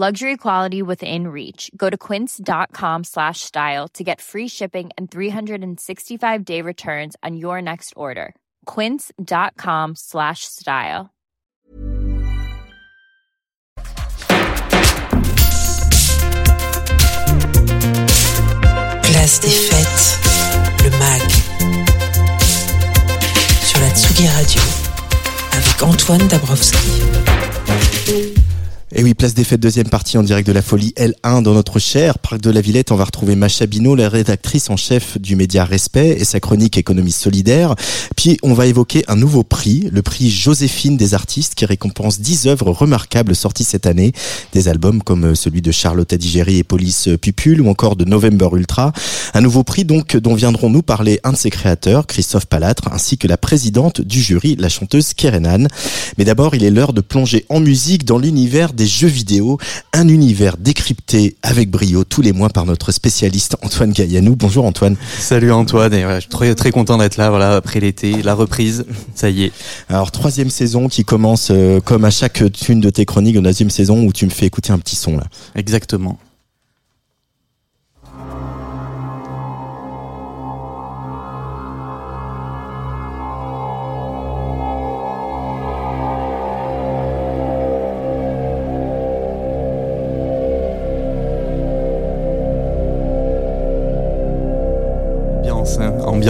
Luxury quality within reach. Go to quince.com slash style to get free shipping and 365 day returns on your next order. Quince.com slash style. Place des fêtes, le MAG. Sur la Tsugi Radio, avec Antoine Dabrowski. Et oui, place des fêtes, deuxième partie en direct de la folie L1 dans notre cher parc de la Villette. On va retrouver Macha Bino, la rédactrice en chef du média Respect et sa chronique économie solidaire. Puis on va évoquer un nouveau prix, le prix Joséphine des artistes qui récompense 10 œuvres remarquables sorties cette année. Des albums comme celui de Charlotte Adigéry et Police Pupule ou encore de November Ultra. Un nouveau prix donc dont viendront nous parler un de ses créateurs, Christophe Palatre, ainsi que la présidente du jury, la chanteuse Kerenan. Mais d'abord, il est l'heure de plonger en musique dans l'univers des jeux vidéo, un univers décrypté avec brio tous les mois par notre spécialiste Antoine Gaillanou. Bonjour Antoine. Salut Antoine, et je suis très, très content d'être là, voilà, après l'été, la reprise, ça y est. Alors troisième saison qui commence euh, comme à chaque tune de tes chroniques, une deuxième saison où tu me fais écouter un petit son là. Exactement.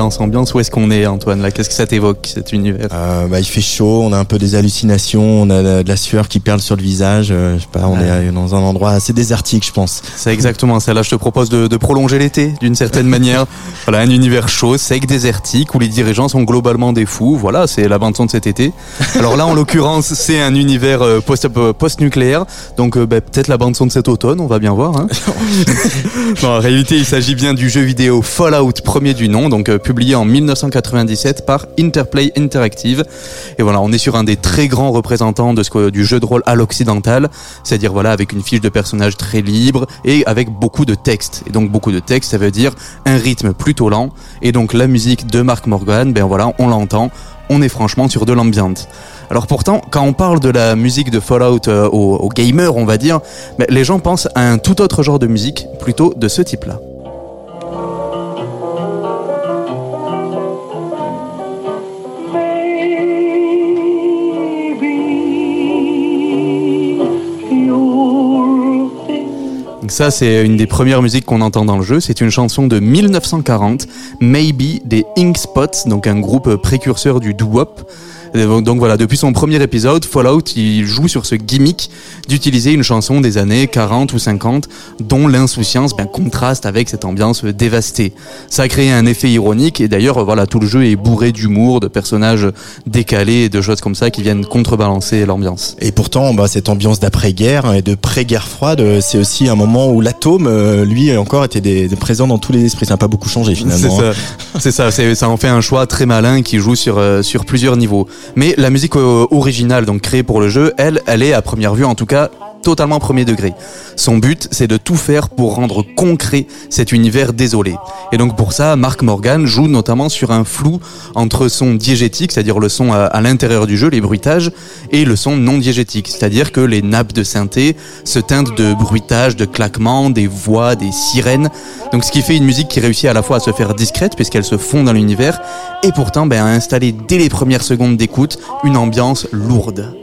Ambiance, ambiance. Où est-ce qu'on est, Antoine Là, qu'est-ce que ça t'évoque cet univers? Euh, bah, il fait chaud, on a un peu des hallucinations, on a de la sueur qui perle sur le visage. Euh, je sais pas, on est dans un endroit assez désertique, je pense. C'est exactement ça. Là, je te propose de, de prolonger l'été d'une certaine manière. Voilà, un univers chaud, sec, désertique, où les dirigeants sont globalement des fous. Voilà, c'est la bande son de cet été. Alors là, en l'occurrence, c'est un univers euh, post post-nucléaire. Donc bah, peut-être la bande son de cet automne, on va bien voir. Hein. non, en réalité, il s'agit bien du jeu vidéo Fallout premier du nom, donc publié en 1997 par Interplay Interactive. Et voilà, on est sur un des très grands représentants de ce du jeu de rôle à l'occidental, c'est-à-dire voilà avec une fiche de personnage très libre et avec beaucoup de texte. Et donc beaucoup de texte, ça veut dire un rythme plutôt lent. Et donc la musique de Mark Morgan, ben voilà, on l'entend, on est franchement sur de l'ambiance. Alors pourtant, quand on parle de la musique de Fallout euh, aux, gamers, on va dire, ben, les gens pensent à un tout autre genre de musique, plutôt de ce type-là. Ça, c'est une des premières musiques qu'on entend dans le jeu. C'est une chanson de 1940, Maybe des Ink Spots, donc un groupe précurseur du doo-wop. Donc voilà, depuis son premier épisode, Fallout, il joue sur ce gimmick d'utiliser une chanson des années 40 ou 50 dont l'insouciance ben, contraste avec cette ambiance dévastée. Ça a créé un effet ironique et d'ailleurs voilà, tout le jeu est bourré d'humour, de personnages décalés et de choses comme ça qui viennent contrebalancer l'ambiance. Et pourtant, bah, cette ambiance d'après-guerre et de pré-guerre froide, c'est aussi un moment où l'atome, euh, lui, encore était des, présent dans tous les esprits. Ça n'a pas beaucoup changé finalement. C'est ça, c'est ça, ça en fait un choix très malin qui joue sur, euh, sur plusieurs niveaux. Mais la musique euh, originale, donc créée pour le jeu, elle, elle est à première vue en tout cas totalement premier degré. Son but, c'est de tout faire pour rendre concret cet univers désolé. Et donc pour ça, Mark Morgan joue notamment sur un flou entre son diégétique, c'est-à-dire le son à, l'intérieur du jeu, les bruitages, et le son non diégétique, c'est-à-dire que les nappes de synthé se teintent de bruitages, de claquements, des voix, des sirènes. Donc ce qui fait une musique qui réussit à la fois à se faire discrète puisqu'elle se fond dans l'univers, et pourtant ben, à installer dès les premières secondes d'écoute une ambiance lourde.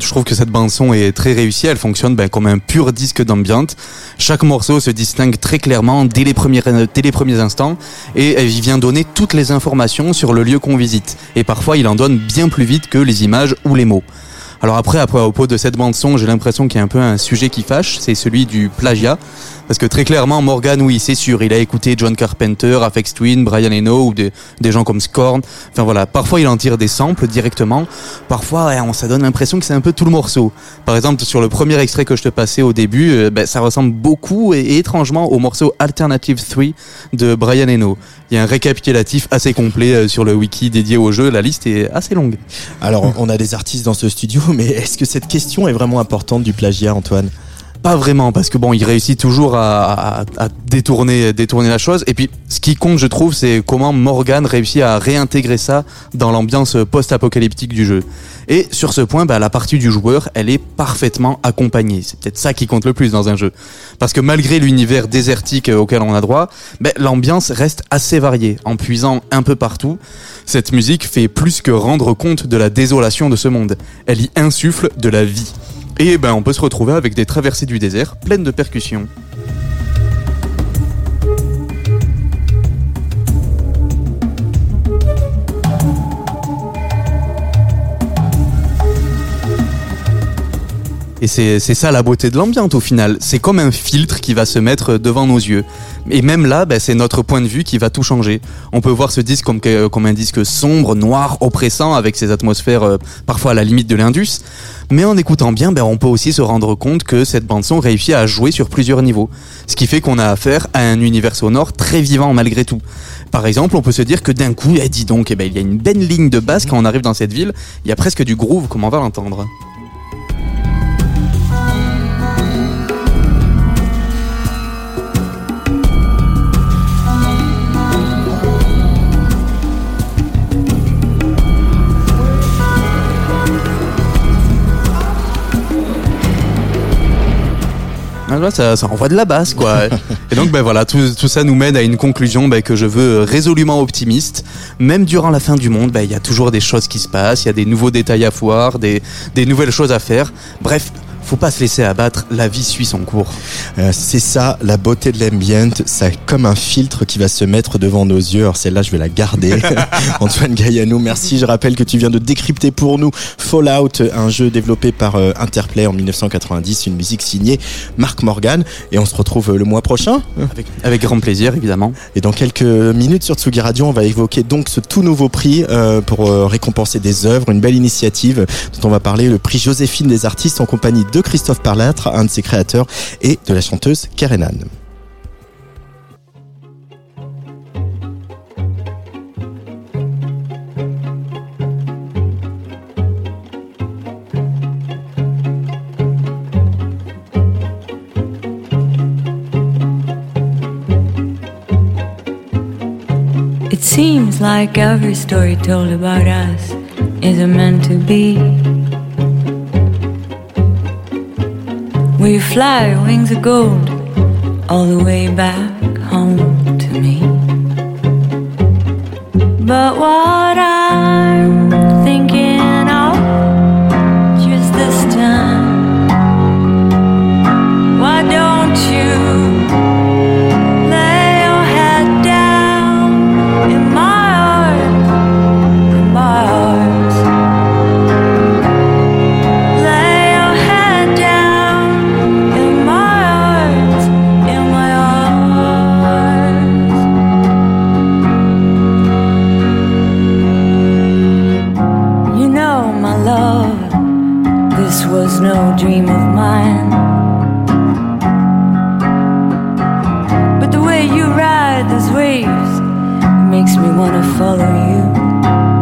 Je trouve que cette bande son est très réussie. Elle fonctionne ben, comme un pur disque d'ambiance. Chaque morceau se distingue très clairement dès les premiers dès les premiers instants et il vient donner toutes les informations sur le lieu qu'on visite. Et parfois, il en donne bien plus vite que les images ou les mots. Alors après, à propos de cette bande son, j'ai l'impression qu'il y a un peu un sujet qui fâche, c'est celui du plagiat. Parce que très clairement, Morgan, oui, c'est sûr, il a écouté John Carpenter, Afex Twin, Brian Eno ou des, des gens comme Scorn. Enfin voilà, parfois il en tire des samples directement. Parfois, ouais, on, ça donne l'impression que c'est un peu tout le morceau. Par exemple, sur le premier extrait que je te passais au début, euh, ben, ça ressemble beaucoup et, et étrangement au morceau Alternative 3 de Brian Eno. Il y a un récapitulatif assez complet euh, sur le wiki dédié au jeu. La liste est assez longue. Alors, on a des artistes dans ce studio, mais est-ce que cette question est vraiment importante du plagiat, Antoine? Pas vraiment, parce que bon, il réussit toujours à, détourner, détourner la chose. Et puis, ce qui compte, je trouve, c'est comment Morgan réussit à réintégrer ça dans l'ambiance post-apocalyptique du jeu. Et sur ce point, bah, la partie du joueur, elle est parfaitement accompagnée. C'est peut-être ça qui compte le plus dans un jeu. Parce que malgré l'univers désertique auquel on a droit, bah, l'ambiance reste assez variée, en puisant un peu partout. Cette musique fait plus que rendre compte de la désolation de ce monde. Elle y insuffle de la vie. Et ben, on peut se retrouver avec des traversées du désert pleines de percussions. Et c'est ça la beauté de l'ambiance au final. C'est comme un filtre qui va se mettre devant nos yeux. Et même là, ben, c'est notre point de vue qui va tout changer. On peut voir ce disque comme, que- comme un disque sombre, noir, oppressant, avec ses atmosphères euh, parfois à la limite de l'Indus. Mais en écoutant bien, ben, on peut aussi se rendre compte que cette bande-son réussit à jouer sur plusieurs niveaux. Ce qui fait qu'on a affaire à un univers sonore très vivant malgré tout. Par exemple, on peut se dire que d'un coup, eh, dis donc, eh ben, il y a une belle ligne de basse quand on arrive dans cette ville. Il y a presque du groove, comme on va l'entendre. Ça, ça envoie de la basse, quoi. Et donc, ben voilà, tout, tout ça nous mène à une conclusion ben, que je veux résolument optimiste. Même durant la fin du monde, ben, il y a toujours des choses qui se passent, il y a des nouveaux détails à voir, des, des nouvelles choses à faire. Bref, faut pas se laisser abattre, la vie suit son cours. Euh, C'est ça, la beauté de l'ambient, c'est comme un filtre qui va se mettre devant nos yeux. Alors celle-là, je vais la garder. Antoine Gaillanou, merci. Je rappelle que tu viens de décrypter pour nous Fallout, un jeu développé par euh, Interplay en 1990, une musique signée Mark Morgan. Et on se retrouve euh, le mois prochain. Avec, avec grand plaisir, évidemment. Et dans quelques minutes sur Tsugi Radio, on va évoquer donc ce tout nouveau prix euh, pour récompenser des œuvres, une belle initiative dont on va parler, le prix Joséphine des artistes en compagnie de Christophe Parlatre, un de ses créateurs, et de la chanteuse Karenan. It seems like every story told about us isn't meant to be. We fly wings of gold all the way back home to me. But what I'm was no dream of mine. But the way you ride those waves makes me wanna follow you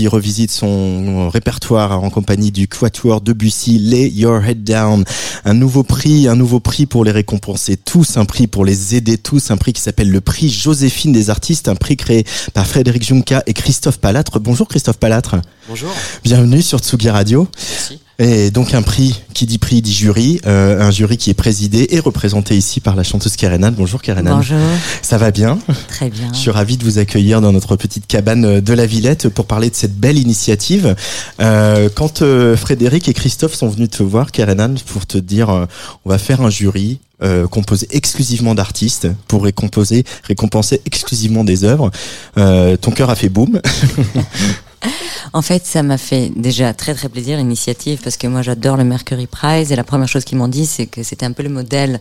qui revisite son répertoire en compagnie du Quatuor Debussy, Lay Your Head Down. Un nouveau prix, un nouveau prix pour les récompenser tous, un prix pour les aider tous, un prix qui s'appelle le prix Joséphine des artistes, un prix créé par Frédéric Junca et Christophe Palatre. Bonjour Christophe Palatre. Bonjour. Bienvenue sur Tsugi Radio. Merci. Et donc un prix qui dit prix dit jury, euh, un jury qui est présidé et représenté ici par la chanteuse Kerenan. Bonjour Kerenan. Bonjour. Ça va bien? Très bien. Je suis ravi de vous accueillir dans notre petite cabane de la Villette pour parler de cette belle initiative. Euh, quand euh, Frédéric et Christophe sont venus te voir, Kerenan, pour te dire euh, on va faire un jury euh, composé exclusivement d'artistes pour récompenser, récompenser exclusivement des œuvres, euh, ton cœur a fait boum. En fait, ça m'a fait déjà très très plaisir l'initiative parce que moi j'adore le Mercury Prize et la première chose qu'ils m'ont dit c'est que c'était un peu le modèle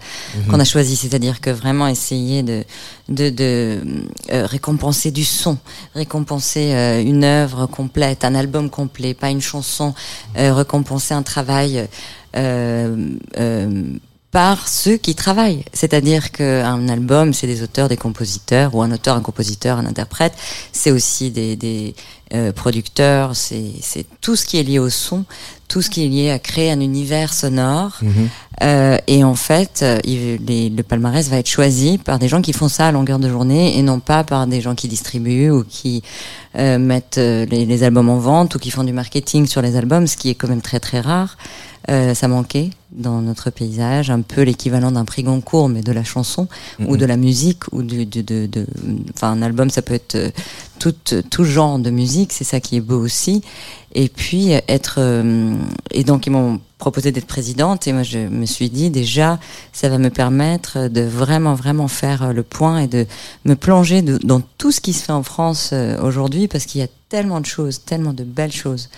qu'on a choisi, c'est-à-dire que vraiment essayer de de, de euh, récompenser du son, récompenser euh, une œuvre complète, un album complet, pas une chanson, euh, récompenser un travail. Euh, euh, par ceux qui travaillent. C'est-à-dire qu'un album, c'est des auteurs, des compositeurs, ou un auteur, un compositeur, un interprète. C'est aussi des, des euh, producteurs, c'est c'est tout ce qui est lié au son, tout ce qui est lié à créer un univers sonore. Euh, et en fait, euh, il- les- le palmarès va être choisi par des gens qui font ça à longueur de journée et non pas par des gens qui distribuent ou qui euh, mettent euh, les, les albums en vente ou qui font du marketing sur les albums, ce qui est quand même très très rare. Euh, ça manquait dans notre paysage, un peu l'équivalent d'un prix Goncourt, mais de la chanson ou de la musique ou du, de- enfin un album, ça peut être euh, tout, tout genre de musique, c'est ça qui est beau aussi. Et puis euh, être euh, et donc ils m'ont proposé d'être présidente et moi je me suis dit déjà ça va me permettre de vraiment vraiment faire euh, le point et de me plonger dans tout ce qui se fait en France euh, aujourd'hui parce qu'il y a tellement de choses, tellement de belles choses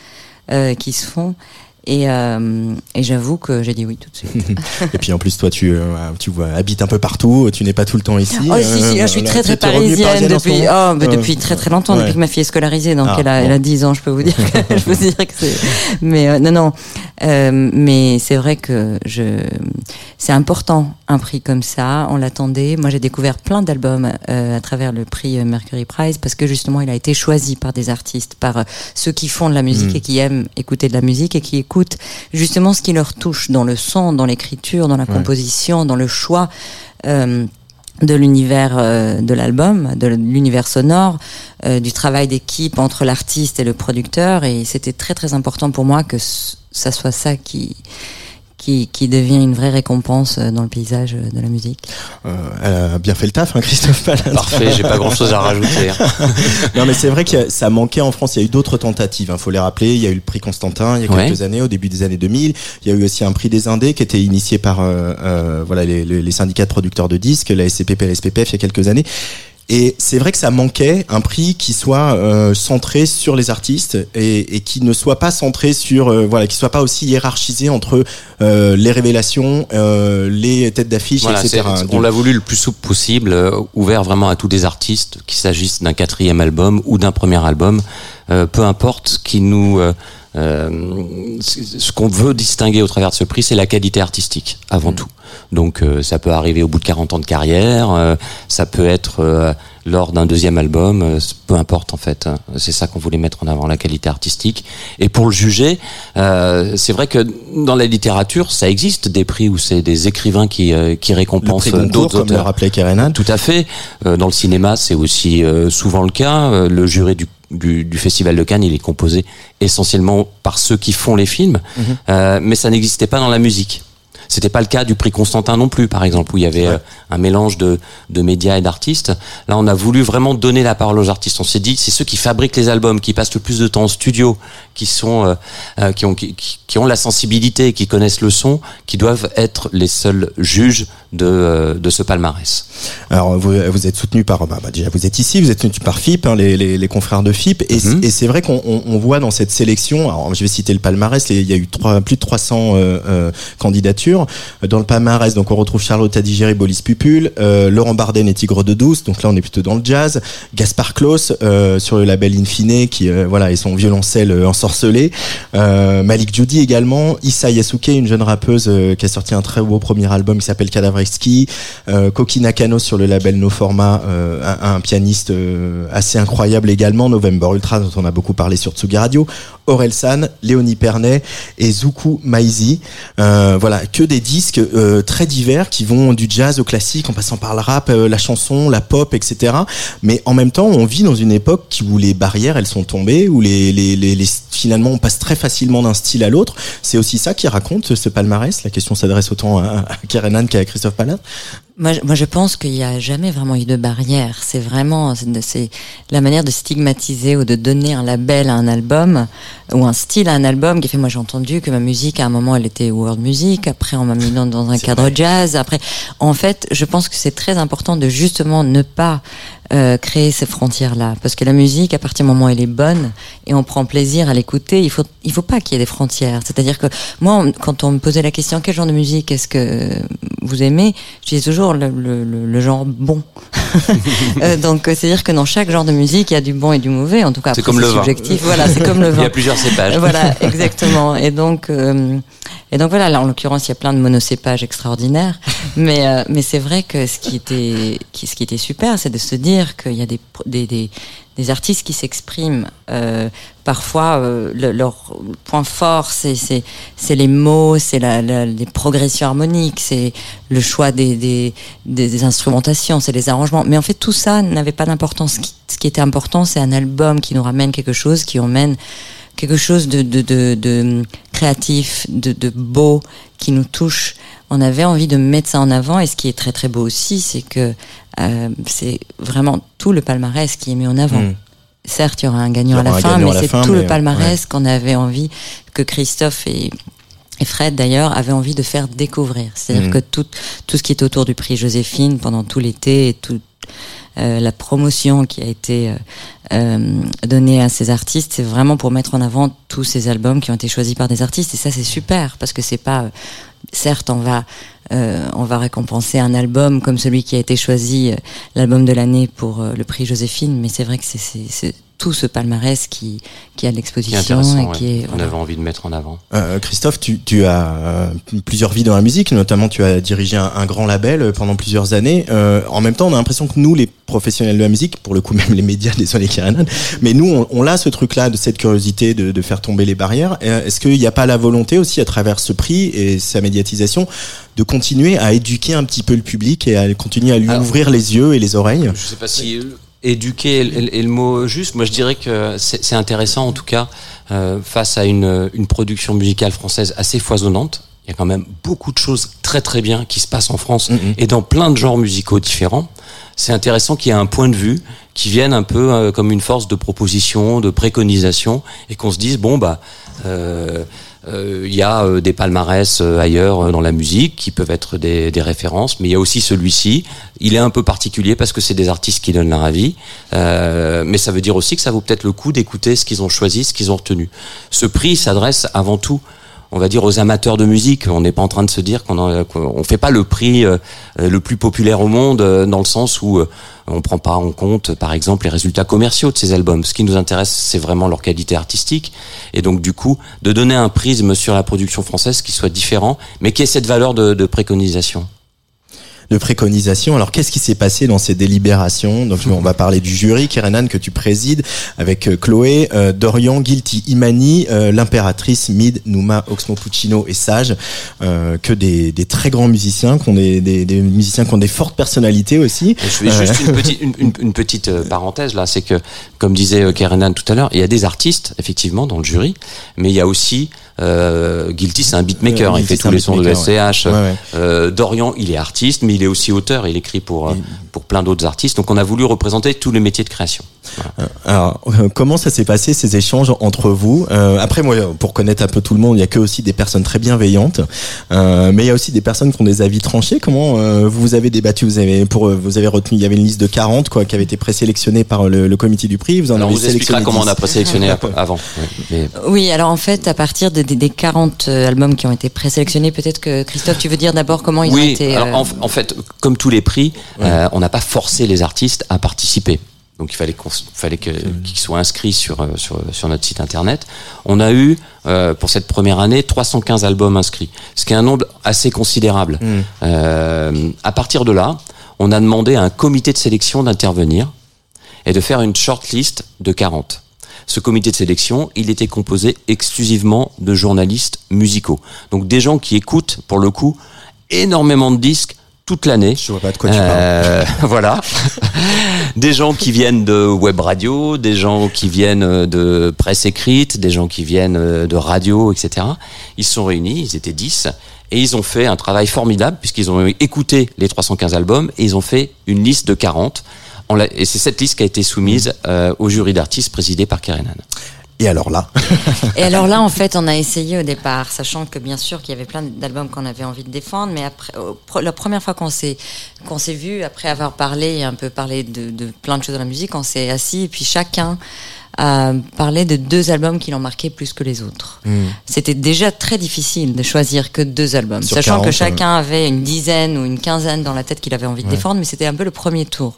euh, qui se font. Et, euh, et j'avoue que j'ai dit oui tout de suite. Et puis en plus, toi, tu, euh, tu vois, habites un peu partout, tu n'es pas tout le temps ici. Oh, si, si, là, je suis Euh, très, très parisienne depuis, oh, Euh, depuis très, très longtemps, ouais. depuis que ma fille est scolarisée. Donc, Ah, elle, a, bon. elle a 10 ans, je peux vous dire que, je peux vous dire que c'est, mais, euh, non, non. Euh, mais c'est vrai que je, c'est important, un prix comme ça. On l'attendait. Moi, j'ai découvert plein d'albums, euh, à travers le prix euh, Mercury Prize parce que justement, il a été choisi par des artistes, par euh, ceux qui font de la musique Mm. et qui aiment écouter de la musique et qui écoutent justement ce qui leur touche dans le son, dans l'écriture, dans la composition, dans le choix. Euh, de l'univers euh, de l'album, de l'univers sonore, euh, du travail d'équipe entre l'artiste et le producteur. Et c'était très très important pour moi que ça soit ça qui qui, qui devient une vraie récompense euh, dans le paysage euh, de la musique. Euh, elle a bien fait le taf, hein, Christophe Palin. Parfait, j'ai pas grand chose à rajouter. hein. Non, mais c'est vrai que ça manquait en France. Il y a eu d'autres tentatives. Il faut les rappeler. Il y a eu le prix Constantin il y a Ouais. quelques années, au début des années 2000. Il y a eu aussi un prix des Indés qui était initié par euh, euh, voilà les, les- les syndicats de producteurs de disques, la SCPP la SPPF, il y a quelques années. Et c'est vrai que ça manquait un prix qui soit euh, centré sur les artistes et, et qui ne soit pas centré sur euh, voilà, qui soit pas aussi hiérarchisé entre euh, les révélations, euh, les têtes d'affiche, Voilà, etc. on l'a voulu le plus souple possible, euh, ouvert vraiment à tous les artistes, qu'il s'agisse d'un quatrième album ou d'un premier album, euh, peu importe qui nous euh, ce qu'on veut distinguer au travers de ce prix, c'est la qualité artistique avant tout. Donc euh, ça peut arriver au bout de 40 ans de carrière, euh, ça peut être euh, lors d'un deuxième album, euh, peu importe en fait. C'est ça qu'on voulait mettre en avant, la qualité artistique. Et pour le juger, euh, c'est vrai que dans la littérature, ça existe des prix où c'est des écrivains qui, euh, qui le récompensent d'autres comme le auteurs. rappelait Kerenan. Tout à fait. Euh, dans le cinéma, c'est aussi euh, souvent le cas. Le jury du, du, du Festival de Cannes, il est composé essentiellement par ceux qui font les films, Euh, mais ça n'existait pas dans la musique. C'était pas le cas du prix Constantin non plus, par exemple, où il y avait euh, un mélange de, de médias et d'artistes. Là, on a voulu vraiment donner la parole aux artistes. On s'est dit, c'est ceux qui fabriquent les albums, qui passent le plus de temps en studio, qui sont, euh, euh, qui ont, qui, qui ont la sensibilité, qui connaissent le son, qui doivent être les seuls juges de, euh, de ce palmarès. Alors vous, vous êtes soutenu par bah, bah, déjà vous êtes ici, vous êtes soutenu par FIP, hein, les, les, les confrères de FIP, et, Mhm. et c'est vrai qu'on on, on voit dans cette sélection, alors je vais citer le palmarès, il y a eu trois, plus de 300 euh, euh, candidatures dans le palmarès. Donc on retrouve Charlotte Adigéry, Bolis Pupul, euh, Laurent Barden et Tigre de Douce. Donc là on est plutôt dans le jazz. Gaspard Klaus euh, sur le label Infine qui euh, voilà et son violoncelle ensorcelé. Euh, Malik Judy également, Issa Yasuke, une jeune rappeuse euh, qui a sorti un très beau premier album qui s'appelle Cadavre Euh, Koki Nakano sur le label No Format, euh, un, pianiste euh, assez incroyable également, November Ultra dont on a beaucoup parlé sur Tsugi Radio, Aurel San, Léonie Pernet et Zuku Maizi. Euh, voilà, que des disques très divers qui vont du jazz au classique en passant par le rap, la chanson, la pop, etc. Mais en même temps, on vit dans une époque où les barrières elles sont tombées, où finalement on passe très facilement d'un style à l'autre. C'est aussi ça qui raconte ce palmarès. La question s'adresse autant à, à qu'à Christophe Moi, je- moi, je pense qu'il n'y a jamais vraiment eu de barrière. C'est vraiment, c'est- la manière de stigmatiser ou de donner un label à un album ou un style à un album qui fait. Moi, j'ai entendu que ma musique, à un moment, elle était world music. Après, on m'a mis dans, dans un cadre jazz. Après, en fait, je pense que c'est très important de justement ne pas euh, créer ces frontières-là, parce que la musique, à partir du moment où elle est bonne et on prend plaisir à l'écouter, il faut, il faut pas qu'il y ait des frontières. C'est-à-dire que moi, on- quand on me posait la question quel genre de musique est-ce que vous aimez, je disais toujours le, le, le- le genre bon. Euh, donc, euh, c'est-à-dire que dans chaque genre de musique, il y a du bon et du mauvais. En tout cas, C'est comme le vin. subjectif. Voilà, c'est comme le Il vin. y a plusieurs cépages. Voilà, exactement. Et donc, euh, et donc voilà, là en l'occurrence, il y a plein de monocépages extraordinaires. Mais, euh, mais c'est vrai que ce qui était, qui, ce qui était super, c'est de se dire qu'il y a des, des, des, artistes qui s'expriment. Euh, parfois, euh, le- leur point fort, c'est, c'est, c'est les mots, c'est la, les progressions harmoniques, c'est le choix des, des, des, des instrumentations, c'est les arrangements. Mais en fait, tout ça n'avait pas d'importance. Ce qui, ce qui était important, c'est un album qui nous ramène quelque chose, qui emmène quelque chose de, de, de, de créatif, de, de beau, qui nous touche. On avait envie de mettre ça en avant. Et ce qui est très très beau aussi, c'est que euh, c'est vraiment tout le palmarès qui est mis en avant. Mm. Certes, il y aura un gagnant à la fin, mais c'est tout mais, le palmarès qu'on avait envie, que Christophe et, et Fred d'ailleurs avaient envie de faire découvrir. C'est-à-dire Mm. que tout, tout ce qui est autour du prix Joséphine pendant tout l'été et tout, euh, la promotion qui a été euh, euh, donnée à ces artistes, c'est vraiment pour mettre en avant tous ces albums qui ont été choisis par des artistes. Et ça, c'est super parce que c'est pas, euh, certes, on va, euh, on va récompenser un album comme celui qui a été choisi, euh, l'album de l'année pour euh, le prix Joséphine, mais c'est vrai que c'est tout ce palmarès qui, qui a l'exposition et ouais, qui est. avait envie de mettre en avant. Euh, Christophe, tu, tu as euh, plusieurs vies dans la musique, notamment tu as dirigé un, un grand label euh, pendant plusieurs années. Euh, en même temps, on a l'impression que nous, les professionnels de la musique, pour le coup même les médias, désolé Kieran, mais nous, on, on a ce truc-là, de cette curiosité de, de faire tomber les barrières. Euh, Est-ce qu'il n'y a pas la volonté aussi, à travers ce prix et sa médiatisation, de continuer à éduquer un petit peu le public et à continuer à lui Alors- ouvrir les yeux et les oreilles? Je sais pas si euh, éduquer est, le mot juste. Moi, je dirais que c'est intéressant, en tout cas, euh, face à une, une production musicale française assez foisonnante. Il y a quand même beaucoup de choses très très bien qui se passent en France Mhm. et dans plein de genres musicaux différents. C'est intéressant qu'il y ait un point de vue qui vienne un peu euh, comme une force de proposition, de préconisation, et qu'on se dise bon bah euh, il y a euh, des palmarès euh, ailleurs euh, dans la musique qui peuvent être des, des références, mais il y a aussi celui-ci. Il est un peu particulier parce que c'est des artistes qui donnent leur avis, euh, mais ça veut dire aussi que ça vaut peut-être le coup d'écouter ce qu'ils ont choisi, ce qu'ils ont retenu. Ce prix s'adresse avant tout on va dire aux amateurs de musique. On n'est pas en train de se dire qu'on qu'on fait pas le prix euh, le plus populaire au monde euh, dans le sens où euh, on prend pas en compte, par exemple, les résultats commerciaux de ces albums. Ce qui nous intéresse, c'est vraiment leur qualité artistique. Et donc, du coup, de donner un prisme sur la production française qui soit différent, mais qui ait cette valeur de préconisation. De préconisation. Alors, qu'est-ce qui s'est passé dans ces délibérations Donc, on va parler du jury, Kerenan, que tu présides, avec euh, Chloé, euh, Dorian, Guilty, Imani, euh, l'impératrice, Mid, Numa, Oxmo Puccino et Sage, euh, que des, des très grands musiciens, qui ont des, des, des musiciens qui ont des fortes personnalités aussi. Je fais juste une petite, une, une- une petite parenthèse là, c'est que, comme disait Kerenan tout à l'heure, il y a des artistes, effectivement, dans le jury, mais il y a aussi, Guilty, c'est un beatmaker, il fait tous les sons de SCH. Ouais, ouais. Dorian, il est artiste, mais il est aussi auteur, il écrit pour, euh, pour plein d'autres artistes. Donc on a voulu représenter tous les métiers de création. Alors, euh, comment ça s'est passé ces échanges entre vous? Euh, Après, moi, pour connaître un peu tout le monde, il y a que aussi des personnes très bienveillantes, euh, mais il y a aussi des personnes qui ont des avis tranchés. Comment euh, vous vous avez débattu? Vous avez pour euh, vous avez retenu Il y avait une liste de 40 quoi, qui avait été présélectionnée par le, le comité du prix. Vous en Alors avez vous expliquera comment on 10. a présélectionné avant. Mais- Oui, alors en fait, à partir de- des- des 40 euh, albums qui ont été présélectionnés, peut-être que Christophe, tu veux dire d'abord comment ils ont oui, été. alors, euh, en, en fait, comme tous les prix, euh, on n'a pas forcé les artistes à participer. Donc il fallait qu'on fallait qu'ils soient inscrits sur, euh, sur sur notre site internet. On a eu euh, pour cette première année 315 albums inscrits, ce qui est un nombre assez considérable. Euh, à partir de là, on a demandé à un comité de sélection d'intervenir et de faire une shortlist de 40. Ce comité de sélection, il était composé exclusivement de journalistes musicaux. Donc des gens qui écoutent, pour le coup, énormément de disques toute l'année. Je vois pas de quoi tu parles. Euh, voilà. des gens qui viennent de web radio, des gens qui viennent euh, de presse écrite, des gens qui viennent euh, de radio, etc. Ils se sont réunis, ils étaient 10, et ils ont fait un travail formidable puisqu'ils ont écouté les 315 albums et ils ont fait une liste de 40. On l'a- Et c'est cette liste qui a été soumise euh, au jury d'artistes présidé par Karenan. Et alors là, Et alors là, en fait, on a essayé au départ, sachant que bien sûr qu'il y avait plein d'albums qu'on avait envie de défendre, mais après, la première fois qu'on s'est qu'on s'est vu, après avoir parlé et un peu parlé de, de plein de choses dans la musique, on s'est assis et puis chacun a parlé de deux albums qui l'ont marqué plus que les autres. C'était déjà très difficile de choisir que deux albums, Sur sachant 40, que chacun avait une dizaine ou une quinzaine dans la tête qu'il avait envie de défendre, mais c'était un peu le premier tour.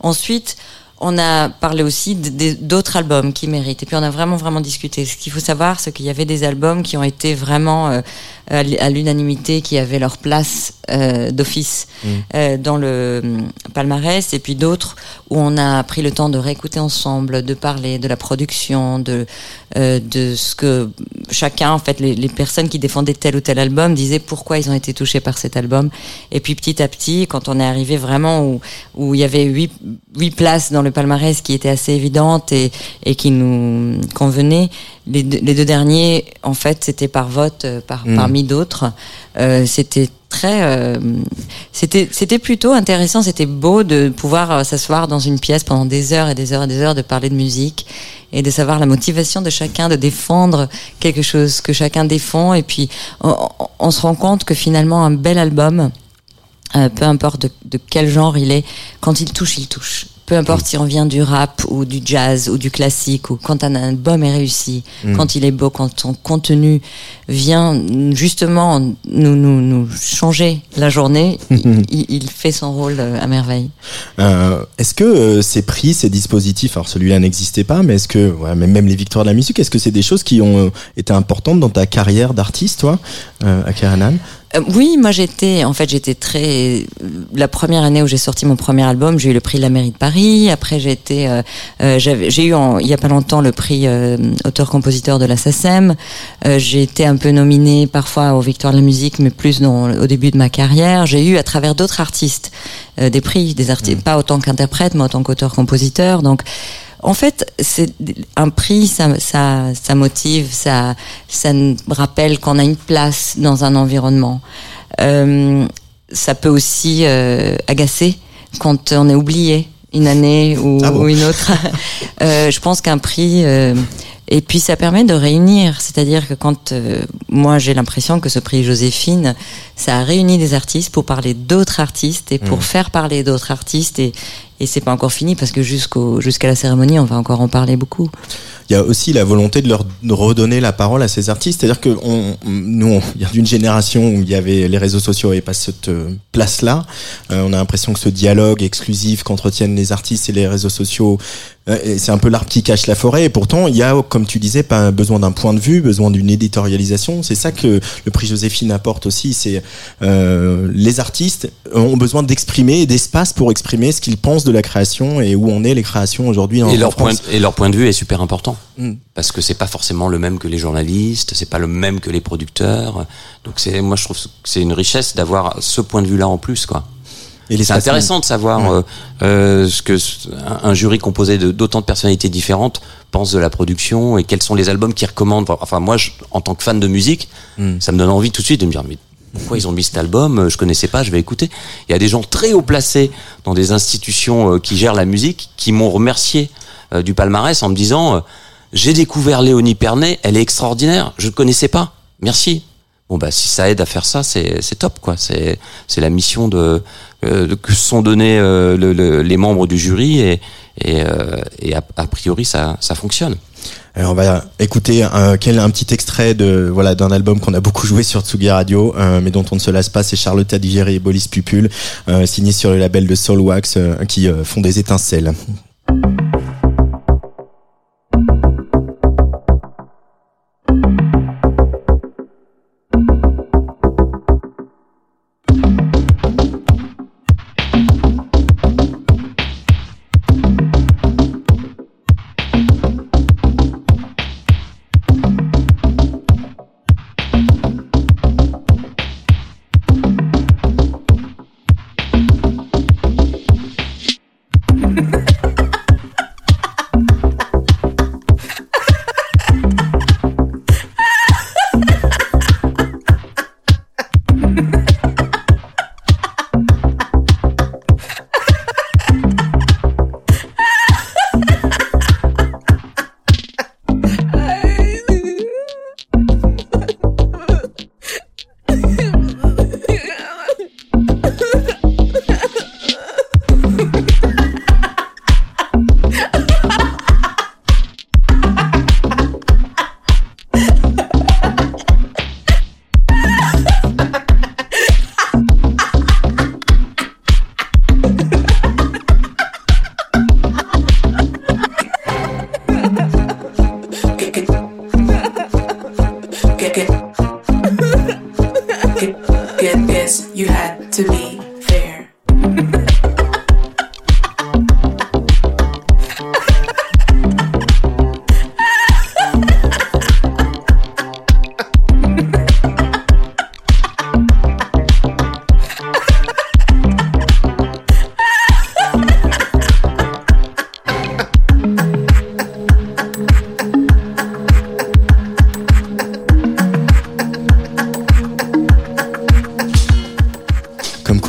Ensuite, on a parlé aussi d'autres albums qui méritent. Et puis on a vraiment, vraiment discuté. Ce qu'il faut savoir, c'est qu'il y avait des albums qui ont été vraiment euh, à l'unanimité, qui avaient leur place euh, d'office euh, dans le hum, palmarès, et puis d'autres où on a pris le temps de réécouter ensemble, de parler de la production, de euh, de ce que chacun, en fait, les, les personnes qui défendaient tel ou tel album disaient pourquoi ils ont été touchés par cet album. Et puis petit à petit, quand on est arrivé vraiment où où il y avait huit huit places dans le palmarès qui étaient assez évidentes et et qui nous convenaient, les deux, les deux derniers, en fait, c'était par vote, euh, par Mm. parmi d'autres. Euh, c'était très euh, c'était c'était plutôt intéressant c'était beau de pouvoir euh, s'asseoir dans une pièce pendant des heures et des heures et des heures de parler de musique et de savoir la motivation de chacun de défendre quelque chose que chacun défend. Et puis on, se rend compte que finalement un bel album euh, peu importe de, de quel genre il est quand il touche il touche peu importe si on vient du rap ou du jazz ou du classique ou quand un album est réussi, quand il est beau, quand son contenu vient justement nous nous, nous changer la journée, il, fait son rôle euh, à merveille. Euh, est-ce que euh, ces prix, ces dispositifs, alors celui-là n'existait pas, mais est-ce que, ouais, même même les victoires de la musique, est-ce que c'est des choses qui ont été importantes dans ta carrière d'artiste, toi, euh, à Keranan Euh, oui, moi j'étais, en fait, j'étais très. La première année où j'ai sorti mon premier album, j'ai eu le prix de la mairie de Paris. Après, j'ai été, euh, euh, j'avais- j'ai eu en- il y a pas longtemps le prix euh, auteur-compositeur de la SACEM. Euh, j'ai été un peu nominée parfois aux Victoires de la musique, mais plus dans, au début de ma carrière. J'ai eu à travers d'autres artistes euh, des prix, des artistes, pas autant qu'interprète, mais autant qu'auteur-compositeur. Donc en fait, c'est un prix, ça, ça, ça motive, ça, ça nous rappelle qu'on a une place dans un environnement. Euh, ça peut aussi euh, agacer quand on est oublié une année ou, Ah bon ou une autre. Euh, je pense qu'un prix euh, et puis ça permet de réunir, c'est-à-dire que quand euh, moi j'ai l'impression que ce prix Joséphine, ça a réuni des artistes pour parler d'autres artistes et pour faire parler d'autres artistes et et c'est pas encore fini parce que jusqu'au jusqu'à la cérémonie on va encore en parler beaucoup. Il y a aussi la volonté de leur redonner la parole à ces artistes. C'est-à-dire que on, nous, on vient d'une génération où il y avait les réseaux sociaux et pas cette euh, place-là. Euh, on a l'impression que ce dialogue exclusif qu'entretiennent les artistes et les réseaux sociaux, euh, c'est un peu l'arbre qui cache la forêt. Et pourtant, il y a, comme tu disais, pas besoin d'un point de vue, besoin d'une éditorialisation. C'est ça que le prix Joséphine apporte aussi. C'est euh, les artistes ont besoin d'exprimer d'espace pour exprimer ce qu'ils pensent la création et où on est les créations aujourd'hui. en- Et leur, point, et leur point de vue est super important. Mm. Parce que c'est pas forcément le même que les journalistes, c'est pas le même que les producteurs. Donc c'est, moi je trouve que c'est une richesse d'avoir ce point de vue-là en plus, quoi. C'est intéressant de savoir euh, euh, ce que un, jury composé de d'autant de personnalités différentes pense de la production et quels sont les albums qu'ils recommandent. Enfin moi, je, en tant que fan de musique, ça me donne envie tout de suite de me dire mais pourquoi ils ont mis cet album Je connaissais pas, je vais écouter. Il y a des gens très haut placés dans des institutions euh, qui gèrent la musique qui m'ont remercié euh, du palmarès en me disant euh, j'ai découvert Léonie Pernet, elle est extraordinaire, je ne connaissais pas. Merci. Bon bah si ça aide à faire ça, c'est top quoi. C'est c'est la mission de, euh, de- que sont donnés euh, le- le- les membres du jury et et, euh, et a, a priori ça ça fonctionne. Alors on va écouter un, petit extrait de voilà d'un album qu'on a beaucoup joué sur Tsugi Radio, euh, mais dont on ne se lasse pas. C'est Charlotte Digéry et Bolis Pupul, euh, signé sur le label de Soulwax, euh, qui euh, font des étincelles.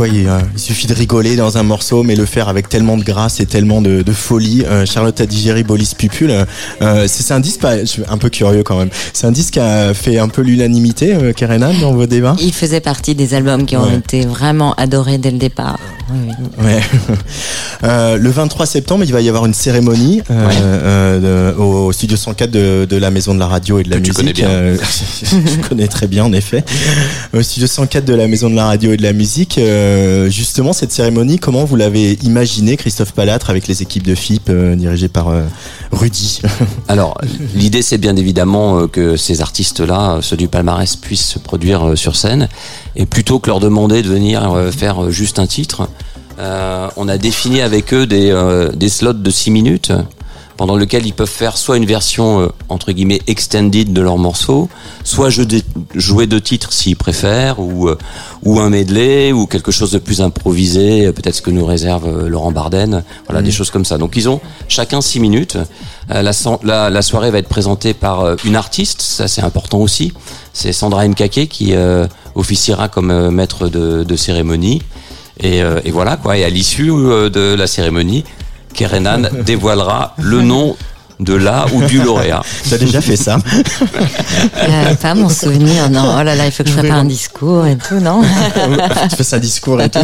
Quoi, il, euh, il suffit de rigoler dans un morceau, mais le faire avec tellement de grâce et tellement de, de folie. Euh, Charlotte a digéré Bolis Pupule. Euh, c'est un disque, je suis un peu curieux quand même. C'est un disque qui a fait un peu l'unanimité, euh, Kerenan, dans vos débats? Il faisait partie des albums qui ont Ouais. été vraiment adorés dès le départ. Oui, oui. Ouais. Euh, le 23 septembre, il va y avoir une cérémonie euh, Ouais. euh, de- au, au studio 104 de, de la Maison de la Radio et de la Que tu Musique. connais bien. Euh, je connais très bien, en effet. Au studio 104 de la Maison de la Radio et de la Musique. euh, justement, cette cérémonie, comment vous l'avez imaginée, Christophe Palatre, avec les équipes de FIP euh, dirigées par euh, Rudy Alors, l'idée, c'est bien évidemment euh, que ces artistes-là, ceux du palmarès, puissent se produire euh, sur scène. Et plutôt que leur demander de venir euh, faire euh, juste un titre, euh, on a défini avec eux des, euh, des slots de 6 minutes pendant lequel ils peuvent faire soit une version euh, entre guillemets extended de leur morceau, soit jouer deux titres s'ils préfèrent, ou euh, ou un medley, ou quelque chose de plus improvisé, peut-être ce que nous réserve euh, Laurent Barden, voilà des choses comme ça. Donc ils ont chacun six minutes. La, san- la, la soirée va être présentée par une artiste, ça c'est important aussi. C'est Sandra Mkake qui officiera comme maître de, de cérémonie. Et, euh, et voilà quoi. Et à l'issue euh, de la cérémonie, Kerenan dévoilera le nom de la ou du lauréat. Tu as déjà fait ça Euh, pas mon souvenir, non. Oh là là, il faut que je prépare un discours et tout, non tu fais un discours et tout.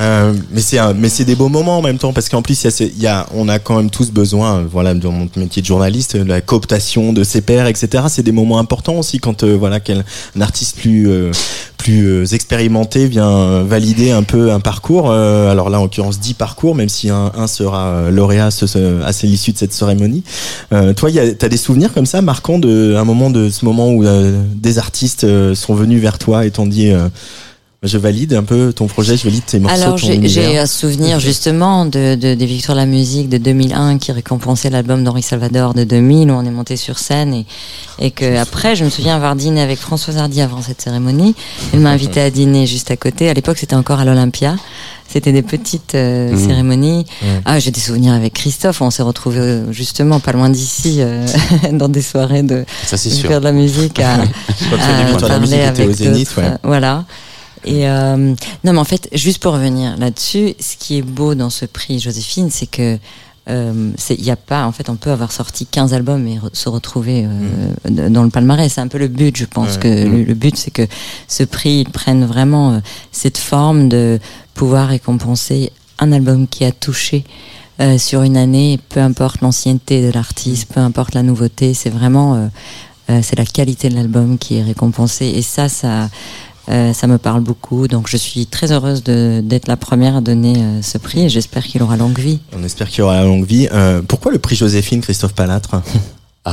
Euh, mais c'est mais c'est des beaux moments en même temps parce qu'en plus il y a, ce- il y a on a quand même tous besoin voilà dans mon métier de journaliste de la cooptation de ses pairs etc c'est des moments importants aussi quand euh, voilà qu'un un artiste plus euh, plus euh, expérimenté vient euh, valider un peu un parcours euh, alors là en l'occurrence 10 parcours même si un, sera lauréat à l'issue de cette cérémonie. Toi il y a- t'as des souvenirs comme ça marquants de un moment de ce moment où des artistes sont venus vers toi et t'ont dit je valide un peu ton projet, je valide tes morceaux. Alors ton j'ai un souvenir justement de, de- des Victoires de la musique de 2001 qui récompensait l'album d'Henri Salvador de 2000 où on est monté sur scène et, et que après je me souviens avoir dîné avec Françoise Hardy avant cette cérémonie. Elle m'a invité à dîner juste à côté. À l'époque c'était encore à l'Olympia. C'était des petites euh, Mhm. cérémonies. Ah, j'ai des souvenirs avec Christophe. On s'est retrouvés euh, justement pas loin d'ici euh, dans des soirées de, Ça de faire de la musique à, à parler avec Zénith, d'autres, ouais. euh, Voilà. Et euh, non, mais en fait, juste pour revenir là-dessus, ce qui est beau dans ce prix Joséphine, c'est que euh, il y a pas, en fait, on peut avoir sorti 15 albums et re- se retrouver euh, d- dans le palmarès. C'est un peu le but, je pense Ouais. que le, le but, c'est que ce prix prenne vraiment euh, cette forme de pouvoir récompenser un album qui a touché euh, sur une année, peu importe l'ancienneté de l'artiste, peu importe la nouveauté, c'est vraiment euh, euh, c'est la qualité de l'album qui est récompensée. Et ça, ça, euh, ça me parle beaucoup. Donc je suis très heureuse d'être la première à donner euh, ce prix et j'espère qu'il aura longue vie. On espère qu'il aura longue vie. Euh, pourquoi le prix Joséphine, Christophe Palatre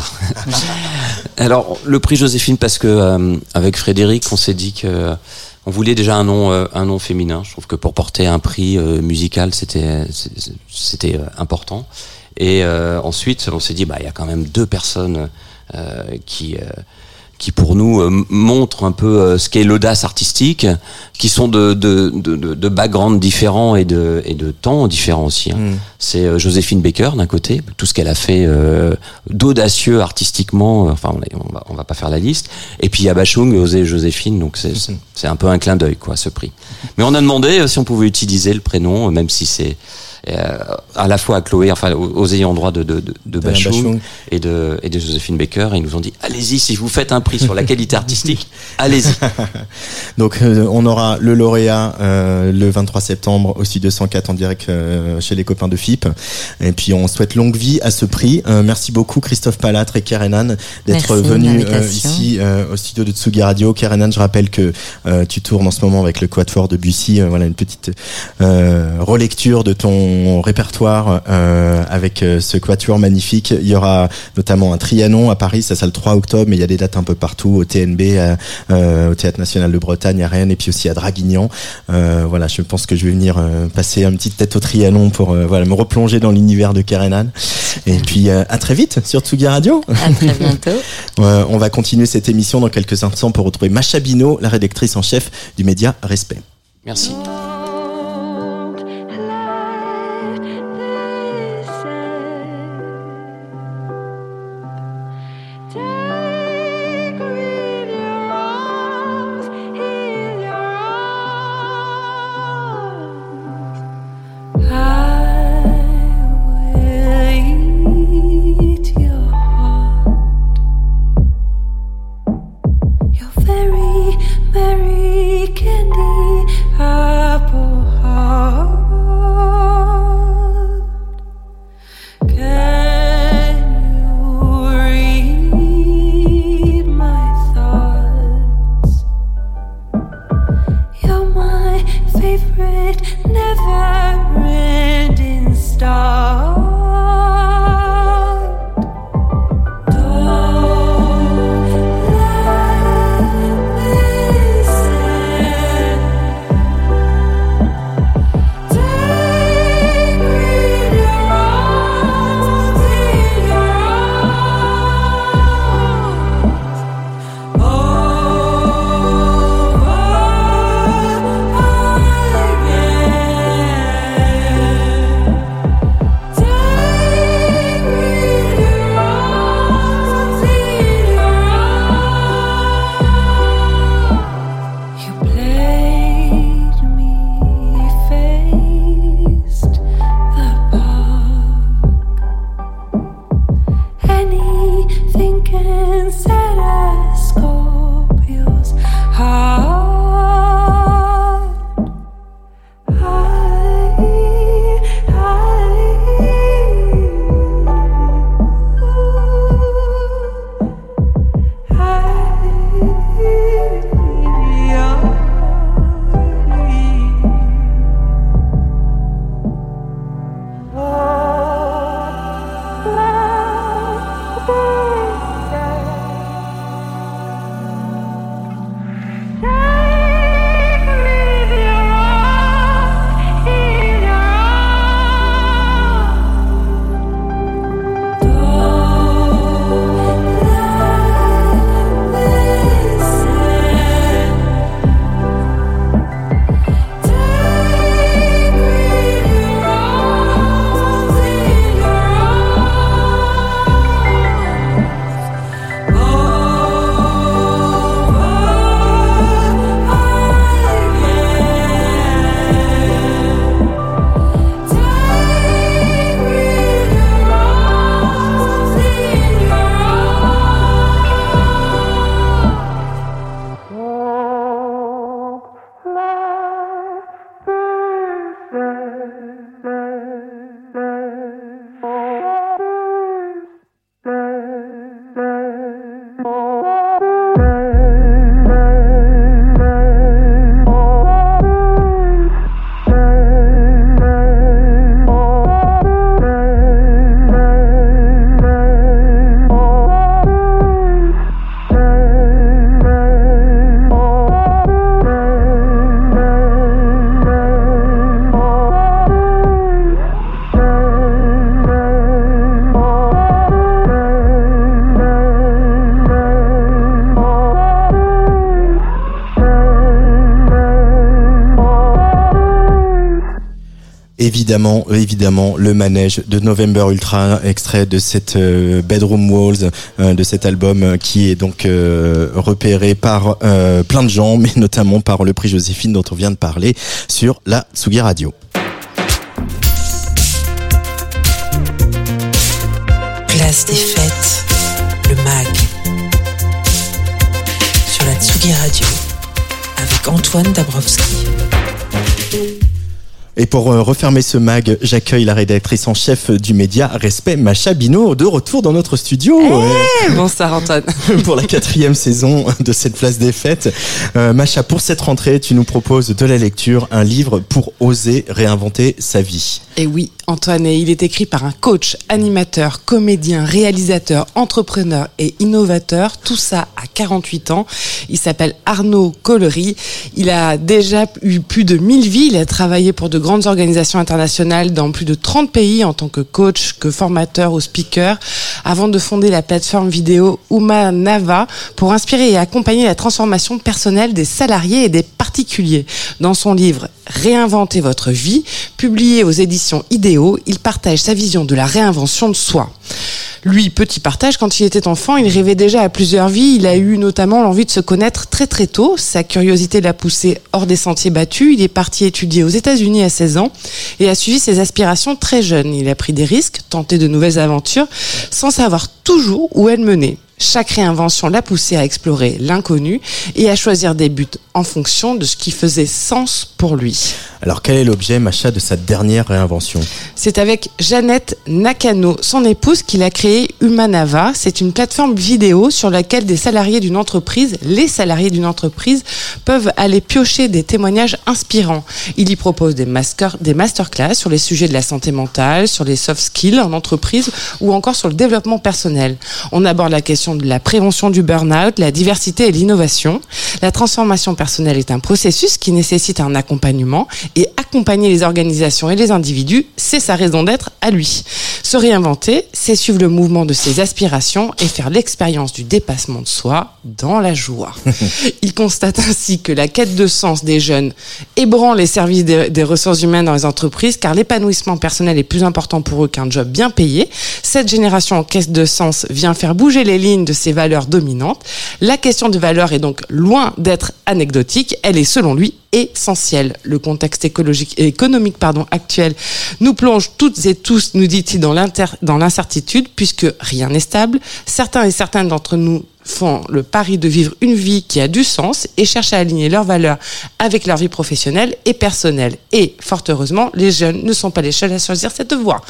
Alors le prix Joséphine parce que euh, avec Frédéric on s'est dit que on voulait déjà un nom euh, un nom féminin. Je trouve que pour porter un prix euh, musical c'était euh, important. Et euh, ensuite on s'est dit bah il y a quand même deux personnes euh, qui euh, qui pour nous euh, montrent un peu euh, ce qu'est l'audace artistique, qui sont de, de, de, de, backgrounds différents et de, et de temps différents aussi. hein. Mm. C'est euh, Joséphine Baker d'un côté, tout ce qu'elle a fait euh, d'audacieux artistiquement, euh, enfin on, est- on va, on va pas faire la liste. Et puis il y a Bachung, Osé Joséphine, donc c'est c'est- c'est un peu un clin d'œil quoi ce prix. Mais on a demandé si on pouvait utiliser le prénom, même si c'est à la fois à Chloé, enfin aux, aux ayants droit de, de, de, de Alain Bachung, Bachung. et de, et de Joséphine Baker, et ils nous ont dit allez-y si vous faites un prix sur la qualité artistique, allez-y. Donc euh, on aura le lauréat euh, le 23 septembre au Studio 104 en direct euh, chez les copains de FIP. Et puis on souhaite longue vie à ce prix. Euh, merci beaucoup Christophe Palatre et Kerenan d'être venus euh, ici euh, au studio de Tsugi Radio. Kerenan, je rappelle que euh, tu tournes en ce moment avec le Quatuor de Bussy. Euh, voilà une petite euh, relecture de ton répertoire euh, avec euh, ce Quatuor magnifique. Il y aura notamment un Trianon à Paris, ça sera le 3 octobre, mais il y a des dates un peu partout au TNB, à- euh, au Théâtre National de Bretagne à Rennes et puis aussi à Draguignan. Euh, voilà, je pense que je vais venir euh, passer une petite tête au Trianon pour euh, voilà me replonger dans l'univers de Kerenan. Et puis euh, à très vite sur Tsugi Radio. À très bientôt. Euh, on va continuer cette émission dans quelques instants pour retrouver Macha Bino, la rédactrice en chef du média Respect. Merci. Évidemment, évidemment, le manège de November Ultra, extrait de cette euh, Bedroom Walls, euh, de cet album euh, qui est donc repéré par plein de gens, mais notamment par le prix Joséphine dont on vient de parler sur la Tsugi Radio. Place des fêtes, le MAG. Sur la Tsugi Radio. Avec Antoine Dabrowski. Et pour euh, refermer ce mag, j'accueille la rédactrice en chef du média Respect, Macha Bino, de retour dans notre studio. Eh, bonsoir Antoine. euh, pour la quatrième saison de cette place des fêtes. Euh, Macha, pour cette rentrée, tu nous proposes de la lecture, un livre pour oser réinventer sa vie. Et oui, Antoine, et il est écrit par un coach, animateur, comédien, réalisateur, entrepreneur et innovateur, tout ça à 48 ans. Il s'appelle Arnaud Collery. Il a déjà eu plus de 1000 vies. Il a travaillé pour de grandes organisations internationales dans plus de 30 pays en tant que coach, que formateur ou speaker, avant de fonder la plateforme vidéo Uma Nava pour inspirer et accompagner la transformation personnelle des salariés et des particuliers. Dans son livre Réinventer votre vie, publié aux éditions Idéo, il partage sa vision de la réinvention de soi. Lui, petit partage, quand il était enfant, il rêvait déjà à plusieurs vies. Il a eu notamment l'envie de se connaître très très tôt. Sa curiosité l'a poussé hors des sentiers battus. Il est parti étudier aux États-Unis à 16 ans et a suivi ses aspirations très jeune. Il a pris des risques, tenté de nouvelles aventures, sans savoir toujours où elles menaient. Chaque réinvention l'a poussé à explorer l'inconnu et à choisir des buts en fonction de ce qui faisait sens pour lui. Alors quel est l'objet, Macha, de sa dernière réinvention? C'est avec Jeannette Nakano, son épouse, qu'il a créé Humanava. C'est une plateforme vidéo sur laquelle des salariés d'une entreprise, les salariés d'une entreprise, peuvent aller piocher des témoignages inspirants. Il y propose des, master, des masterclass sur les sujets de la santé mentale, sur les soft skills en entreprise ou encore sur le développement personnel. On aborde la question de la prévention du burn-out, la diversité et l'innovation. La transformation personnelle est un processus qui nécessite un accompagnement et accompagner les organisations et les individus, c'est sa raison d'être à lui. Se réinventer, c'est suivre le mouvement de ses aspirations et faire l'expérience du dépassement de soi dans la joie. Il constate ainsi que la quête de sens des jeunes ébranle les services des, des ressources humaines dans les entreprises car l'épanouissement personnel est plus important pour eux qu'un job bien payé. Cette génération en quête de sens vient faire bouger les lignes de ses valeurs dominantes. La question de valeur est donc loin d'être anecdotique, elle est selon lui essentielle. Le contexte écologique et économique pardon, actuel nous plonge toutes et tous, nous dit-il, dans l'incertitude puisque rien n'est stable. Certains et certaines d'entre nous font le pari de vivre une vie qui a du sens et cherchent à aligner leurs valeurs avec leur vie professionnelle et personnelle. Et, fort heureusement, les jeunes ne sont pas les seuls à choisir cette voie.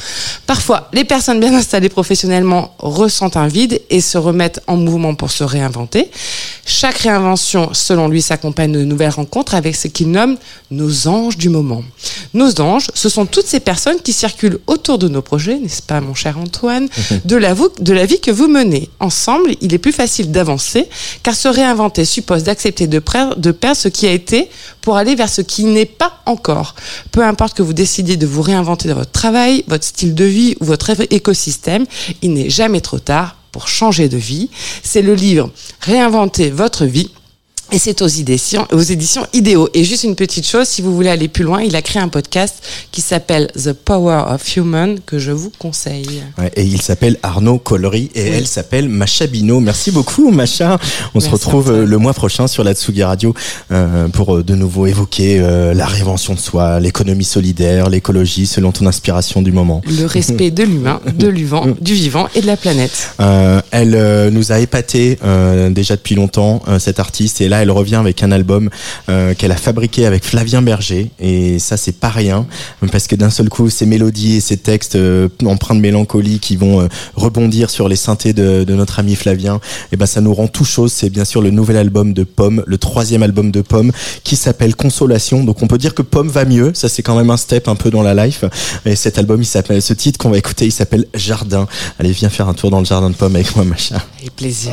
Parfois, les personnes bien installées professionnellement ressentent un vide et se remettent en mouvement pour se réinventer. Chaque réinvention, selon lui, s'accompagne de nouvelles rencontres avec ce qu'il nomme nos anges du moment. Nos anges, ce sont toutes ces personnes qui circulent autour de nos projets, n'est-ce pas, mon cher Antoine, de la, vo- de la vie que vous menez. Ensemble, il est plus facile d'avancer, car se réinventer suppose d'accepter de, de perdre ce qui a été pour aller vers ce qui n'est pas encore. Peu importe que vous décidiez de vous réinventer dans votre travail, votre style de vie ou votre écosystème, il n'est jamais trop tard pour changer de vie. C'est le livre Réinventer votre vie. Et c'est aux éditions, aux éditions Idéo. Et juste une petite chose, si vous voulez aller plus loin, il a créé un podcast qui s'appelle The Power of Human que je vous conseille. Ouais, et il s'appelle Arnaud Collery et elle s'appelle Macha Bino. Merci beaucoup Macha. On se retrouve euh, le mois prochain sur la Tsugi Radio euh, pour euh, de nouveau évoquer euh, la réinvention de soi, l'économie solidaire, l'écologie selon ton inspiration du moment. Le respect de l'humain, de l'uvant, du vivant et de la planète. Euh, elle nous a épaté déjà depuis longtemps, cette artiste, et là elle revient avec un album euh, qu'elle a fabriqué avec Flavien Berger, et ça c'est pas rien, parce que d'un seul coup ces mélodies et ces textes euh, empreints de mélancolie qui vont euh, rebondir sur les synthés de, notre ami Flavien, et ben ça nous rend tout chose. C'est bien sûr le nouvel album de Pomme, le troisième album de Pomme, qui s'appelle Consolation. Donc on peut dire que Pomme va mieux, ça c'est quand même un step un peu dans la life. Et cet album, il s'appelle, ce titre qu'on va écouter, il s'appelle Jardin. Allez, viens faire un tour dans le jardin de Pomme avec moi, Macha. Avec plaisir.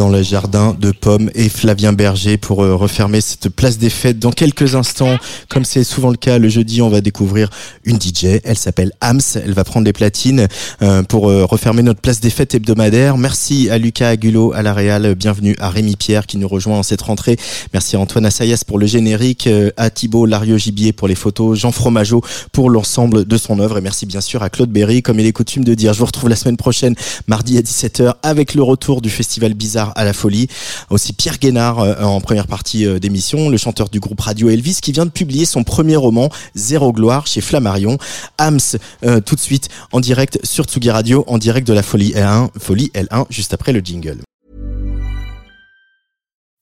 Dans le jardin de Pommes et Flavien Berger pour euh, refermer cette place des fêtes. Dans quelques instants, comme c'est souvent le cas le jeudi, on va découvrir une DJ. Elle s'appelle Ams. Elle va prendre les platines euh, pour euh, refermer notre place des fêtes hebdomadaire. Merci à Lucas Agulo à la Réal. Bienvenue à Rémi Pierre qui nous rejoint en cette rentrée. Merci à Antoine Assayas pour le générique, à Thibaut Lario Gibier pour les photos, Jean Fromageau pour l'ensemble de son œuvre et merci bien sûr à Claude Berry comme il est coutume de dire. Je vous retrouve la semaine prochaine mardi à 17h avec le retour du festival Bizarre à la folie. Aussi Pierre Guénard euh, en première partie euh, d'émission, le chanteur du groupe Radio Elvis qui vient de publier son premier roman Zéro gloire chez Flammarion. Ams euh, tout de suite en direct sur Tsugi Radio en direct de la folie L1, folie L1 juste après le jingle.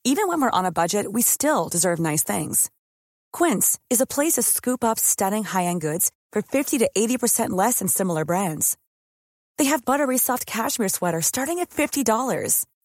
Even when we're on a budget, we still deserve nice things. Quince is a place to scoop up stunning high-end goods for 50 to 80% less than similar brands. They have buttery soft cashmere sweaters starting at $50,